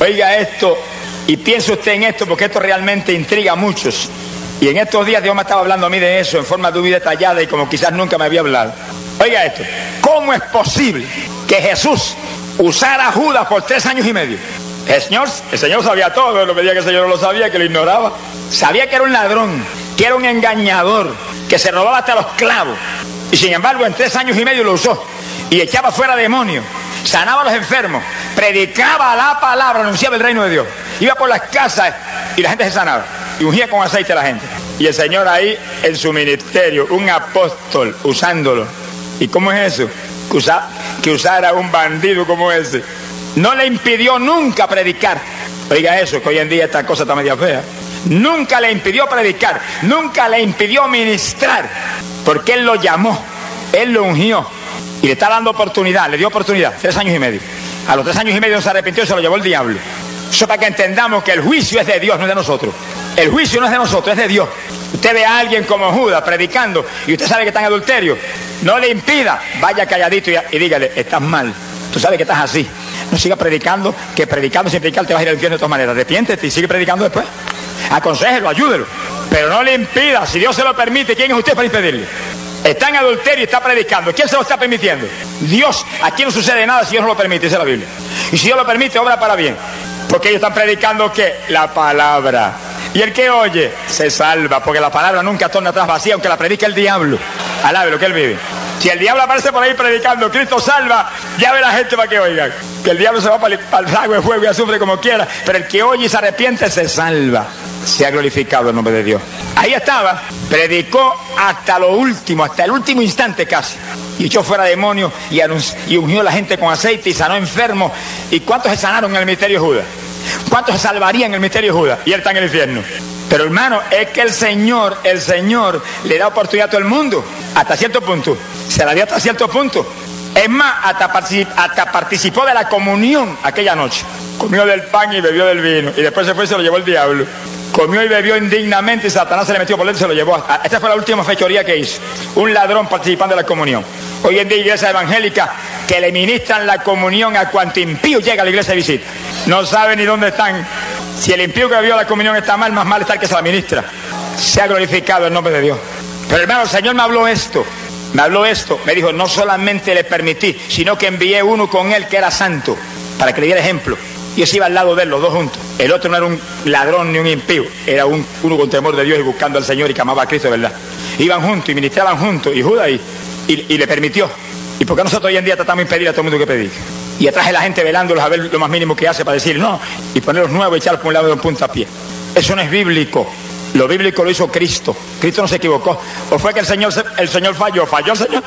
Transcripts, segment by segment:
Oiga esto y piense usted en esto porque esto realmente intriga a muchos. Y en estos días Dios me estaba hablando a mí de eso en forma muy detallada y como quizás nunca me había hablado. Oiga esto, ¿cómo es posible que Jesús usara a Judas por tres años y medio? El Señor, el Señor sabía todo, lo que decía que el Señor lo sabía, que lo ignoraba. Sabía que era un ladrón, que era un engañador, que se robaba hasta los clavos. Y sin embargo, en tres años y medio lo usó. Y echaba fuera demonios, sanaba a los enfermos, predicaba la palabra, anunciaba el reino de Dios. Iba por las casas y la gente se sanaba. Y ungía con aceite a la gente. Y el Señor ahí en su ministerio, un apóstol usándolo. ¿Y cómo es eso? Que, que usara un bandido como ese. No le impidió nunca predicar. Oiga eso, que hoy en día esta cosa está media fea. Nunca le impidió predicar, nunca le impidió ministrar, porque Él lo llamó, Él lo ungió y le está dando oportunidad, le dio oportunidad, tres años y medio. A los tres años y medio se arrepintió y se lo llevó el diablo. Eso para que entendamos que el juicio es de Dios, no es de nosotros. El juicio no es de nosotros, es de Dios. Usted ve a alguien como Judas predicando y usted sabe que está en adulterio. No le impida, vaya calladito y, y dígale, estás mal. Tú sabes que estás así. No siga predicando, que predicando sin predicar te vas a ir al infierno de todas maneras. Arrepiéntete y sigue predicando después. Aconsejelo, ayúdelo. Pero no le impida, si Dios se lo permite, ¿quién es usted para impedirle? Está en adulterio y está predicando. ¿Quién se lo está permitiendo? Dios. Aquí no sucede nada si Dios no lo permite, dice la Biblia. Y si Dios lo permite, obra para bien. Porque ellos están predicando que la palabra. Y el que oye se salva, porque la palabra nunca torna atrás vacía, aunque la predique el diablo. Alabe lo que él vive. Si el diablo aparece por ahí predicando, Cristo salva, ya ve la gente para que oigan. Que el diablo se va para el, lago de fuego y sufre como quiera, pero el que oye y se arrepiente se salva. Se ha glorificado el nombre de Dios. Ahí estaba, predicó hasta lo último, hasta el último instante casi. Y echó fuera demonios y, y ungió a la gente con aceite y sanó enfermos. ¿Y cuántos se sanaron en el misterio de Judas? ¿Cuántos se salvarían en el misterio de Judas? Y él está en el infierno. Pero hermano, es que el Señor, el Señor le da oportunidad a todo el mundo, hasta cierto punto. Se la dio hasta cierto punto. Es más, hasta, hasta participó de la comunión aquella noche. Comió del pan y bebió del vino. Y después se fue y se lo llevó el diablo. Comió y bebió indignamente y Satanás se le metió por dentro y se lo llevó. Esta fue la última fechoría que hizo. Un ladrón participando de la comunión. Hoy en día iglesia evangélica que le ministran la comunión a cuanto impío llega a la iglesia de visita. No sabe ni dónde están. Si el impío que vio la comunión está mal, más mal está el que se la ministra. Se ha glorificado el nombre de Dios. Pero hermano, el Señor me habló esto. Me habló esto. Me dijo, no solamente le permití, sino que envié uno con él que era santo, para que le diera ejemplo. Y yo iba al lado de él, los dos juntos. El otro no era un ladrón ni un impío, era un, uno con temor de Dios y buscando al Señor y que amaba a Cristo, ¿verdad? Iban juntos y ministraban juntos, y Judas y, y, le permitió. ¿Y por qué nosotros hoy en día tratamos de impedir a todo el mundo que pedir? Y atrás de la gente velándolos a ver lo más mínimo que hace para decir no, y ponerlos nuevos y echarlos por un lado de un puntapié. Eso no es bíblico. Lo bíblico lo hizo Cristo. Cristo no se equivocó. ¿O fue que el Señor, el Señor falló? ¿Falló el Señor?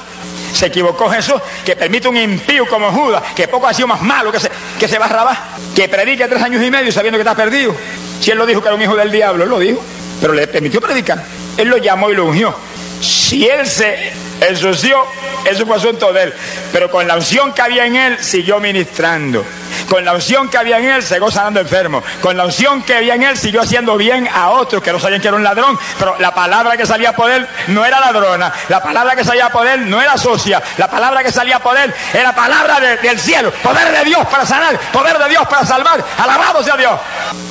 Se equivocó Jesús, que permite un impío como Judas, que poco ha sido más malo que se, que se va a rabar, que predique tres años y medio sabiendo que está perdido. Si él lo dijo que era un hijo del diablo, él lo dijo, pero le permitió predicar. Él lo llamó y lo ungió. Si él se ensució, eso fue asunto de él. Pero con la unción que había en él, siguió ministrando. Con la unción que había en él, siguió sanando enfermos. Con la unción que había en él, siguió haciendo bien a otros que no sabían que era un ladrón. Pero la palabra que salía por él no era ladrona. La palabra que salía por él no era socia. La palabra que salía por él era palabra del cielo. Poder de Dios para sanar. Poder de Dios para salvar. Alabado sea Dios.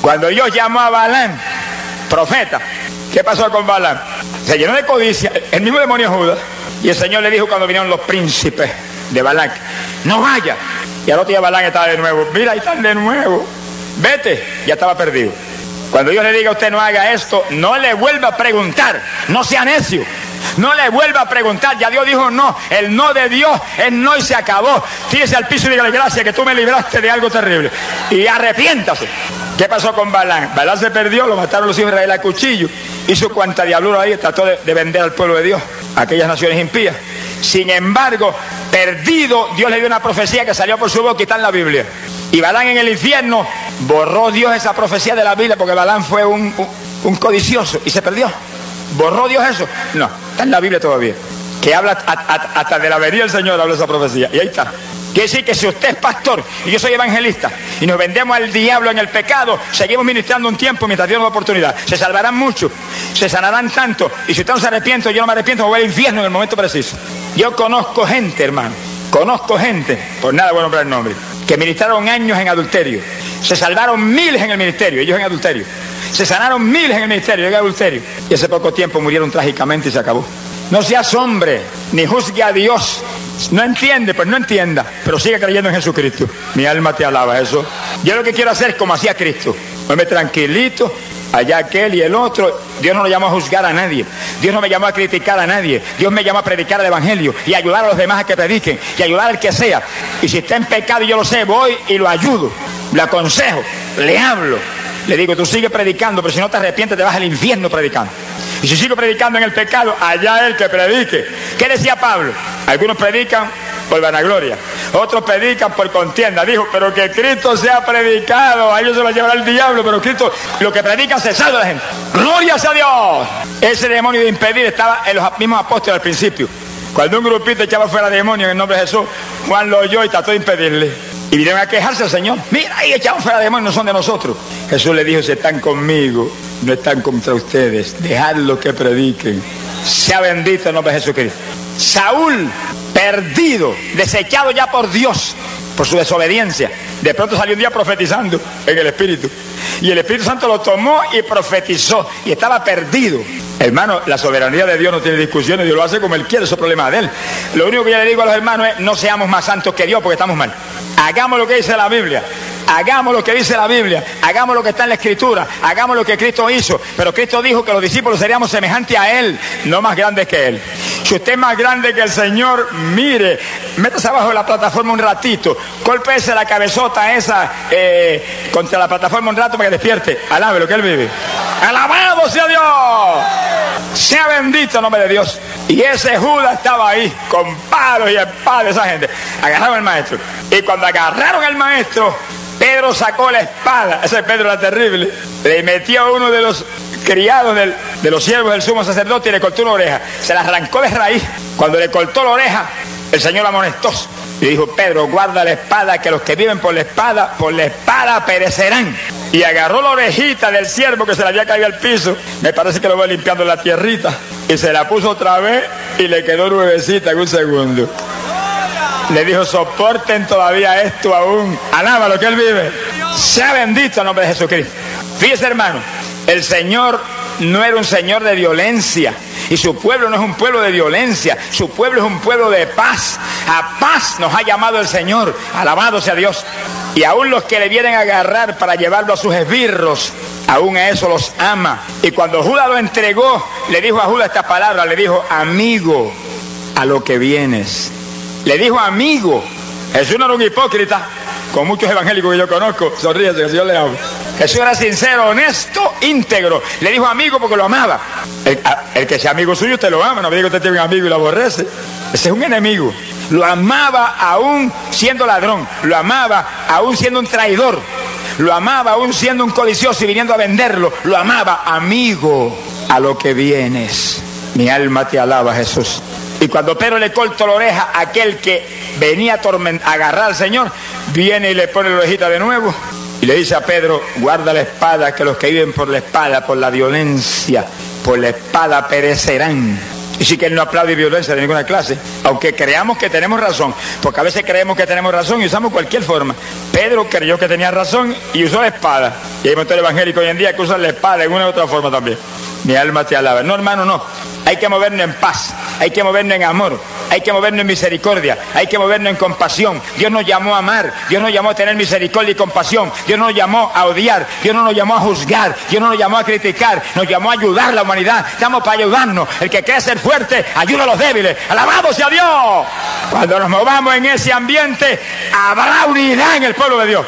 Cuando Dios llamó a Balán, profeta, ¿qué pasó con Balán? Se llenó de codicia. El mismo demonio Judas y el Señor le dijo cuando vinieron los príncipes de Balac, no vaya. Y al otro día Balac estaba de nuevo, mira, ahí están de nuevo. Vete, ya estaba perdido. Cuando Dios le diga a usted no haga esto, no le vuelva a preguntar, no sea necio. No le vuelva a preguntar, ya Dios dijo no, el no de Dios es no y se acabó. Tírese al piso y dígale gracias que tú me libraste de algo terrible. Y arrepiéntase. ¿Qué pasó con Balán? Balán se perdió, lo mataron los hijos de Israel a cuchillo. Hizo cuanta diablura ahí, trató de, de, vender al pueblo de Dios, a aquellas naciones impías. Sin embargo, perdido, Dios le dio una profecía que salió por su boca y está en la Biblia. Y Balán en el infierno borró Dios esa profecía de la Biblia porque Balán fue un, codicioso y se perdió. ¿Borró Dios eso? No, está en la Biblia todavía. Que habla hasta de la venida del Señor, habla esa profecía. Y ahí está. Quiere decir que si usted es pastor y yo soy evangelista y nos vendemos al diablo en el pecado, seguimos ministrando un tiempo mientras Dios nos da oportunidad. Se salvarán mucho, se sanarán tanto. Y si usted no se arrepiente, yo no me arrepiento, me voy al infierno en el momento preciso. Yo conozco gente, hermano. Conozco gente, por nada bueno para el nombre, que ministraron años en adulterio. Se salvaron miles en el ministerio, ellos en adulterio. Se sanaron miles en el ministerio, en adulterio. Y hace poco tiempo murieron trágicamente y se acabó. No seas hombre, ni juzgue a Dios. No entiende, pues no entienda, pero sigue creyendo en Jesucristo. Mi alma te alaba eso. Yo lo que quiero hacer es como hacía Cristo. Me tranquilito, allá aquel y el otro. Dios no lo llamó a juzgar a nadie. Dios no me llamó a criticar a nadie. Dios me llamó a predicar el Evangelio y ayudar a los demás a que prediquen y ayudar al que sea. Y si está en pecado y yo lo sé, voy y lo ayudo. Le aconsejo, le hablo. Le digo, tú sigue predicando, pero si no te arrepientes te vas al infierno predicando. Y si sigo predicando en el pecado, allá el que predique. ¿Qué decía Pablo? Algunos predican por vanagloria, otros predican por contienda. Dijo, pero que Cristo sea predicado, a ellos se lo llevará el diablo, pero Cristo, lo que predica se salva la gente. ¡Gloria a Dios! Ese demonio de impedir estaba en los mismos apóstoles al principio. Cuando un grupito echaba fuera demonio en el nombre de Jesús, Juan lo oyó y trató de impedirle. Y vinieron a quejarse al Señor. Mira, ahí echaban fuera demonios, no son de nosotros. Jesús le dijo, si están conmigo, no están contra ustedes. Dejadlo que prediquen. Sea bendito el nombre de Jesucristo. Saúl, perdido, desechado ya por Dios, por su desobediencia. De pronto salió un día profetizando en el Espíritu. Y el Espíritu Santo lo tomó y profetizó. Y estaba perdido. Hermano, la soberanía de Dios no tiene discusiones, Dios lo hace como Él quiere, eso es problema de Él. Lo único que yo le digo a los hermanos es, no seamos más santos que Dios porque estamos mal. Hagamos lo que dice la Biblia. Hagamos lo que dice la Biblia, hagamos lo que está en la Escritura, hagamos lo que Cristo hizo. Pero Cristo dijo que los discípulos seríamos semejantes a Él, no más grandes que Él. Si usted es más grande que el Señor, mire, métase abajo de la plataforma un ratito, golpese la cabezota esa eh, contra la plataforma un rato para que despierte. Alabe lo que Él vive. Alabado sea Dios. Sea bendito el nombre de Dios. Y ese Judas estaba ahí, con palos y espadas, esa gente. Agarraron al maestro. Y cuando agarraron al maestro, Pedro sacó la espada, ese Pedro era terrible, le metió a uno de los criados de los siervos del sumo sacerdote y le cortó una oreja. Se la arrancó de raíz. Cuando le cortó la oreja, el Señor amonestó. Y dijo, Pedro, guarda la espada, que los que viven por la espada, por la espada perecerán. Y agarró la orejita del siervo que se le había caído al piso. Me parece que lo voy limpiando la tierrita. Y se la puso otra vez y le quedó nuevecita en un segundo. Le dijo, soporten todavía esto aún. Alaba lo que él vive. Sea bendito el nombre de Jesucristo. Fíjese, hermano, el Señor no era un Señor de violencia. Y su pueblo no es un pueblo de violencia. Su pueblo es un pueblo de paz. A paz nos ha llamado el Señor. Alabado sea Dios. Y aún los que le vienen a agarrar para llevarlo a sus esbirros, aún a eso los ama. Y cuando Judas lo entregó, le dijo a Judas esta palabra, le dijo, amigo, a lo que vienes. Le dijo amigo. Jesús no era un hipócrita, con muchos evangélicos que yo conozco. Sonríese, que Señor le habla. Jesús era sincero, honesto, íntegro. Le dijo amigo porque lo amaba. El, que sea amigo suyo, usted lo ama. No me diga que usted tiene un amigo y lo aborrece. Ese es un enemigo. Lo amaba aún siendo ladrón. Lo amaba aún siendo un traidor. Lo amaba aún siendo un codicioso y viniendo a venderlo. Lo amaba amigo a lo que vienes. Mi alma te alaba, Jesús. Y cuando Pedro le corta la oreja a aquel que venía a agarrar al Señor, viene y le pone la orejita de nuevo. Y le dice a Pedro, guarda la espada, que los que viven por la espada, por la violencia, por la espada perecerán. Y sí que él no aplaude violencia de ninguna clase, aunque creamos que tenemos razón, porque a veces creemos que tenemos razón y usamos cualquier forma. Pedro creyó que tenía razón y usó la espada. Y hay montón evangélico hoy en día que usan la espada en una u otra forma también. Mi alma te alaba. No, hermano, no. Hay que movernos en paz, hay que movernos en amor, hay que movernos en misericordia, hay que movernos en compasión. Dios nos llamó a amar, Dios nos llamó a tener misericordia y compasión, Dios nos llamó a odiar, Dios no nos llamó a juzgar, Dios no nos llamó a criticar, nos llamó a ayudar a la humanidad. Estamos para ayudarnos. El que quiere ser fuerte, ayuda a los débiles. Alabado sea Dios. Cuando nos movamos en ese ambiente, habrá unidad en el pueblo de Dios.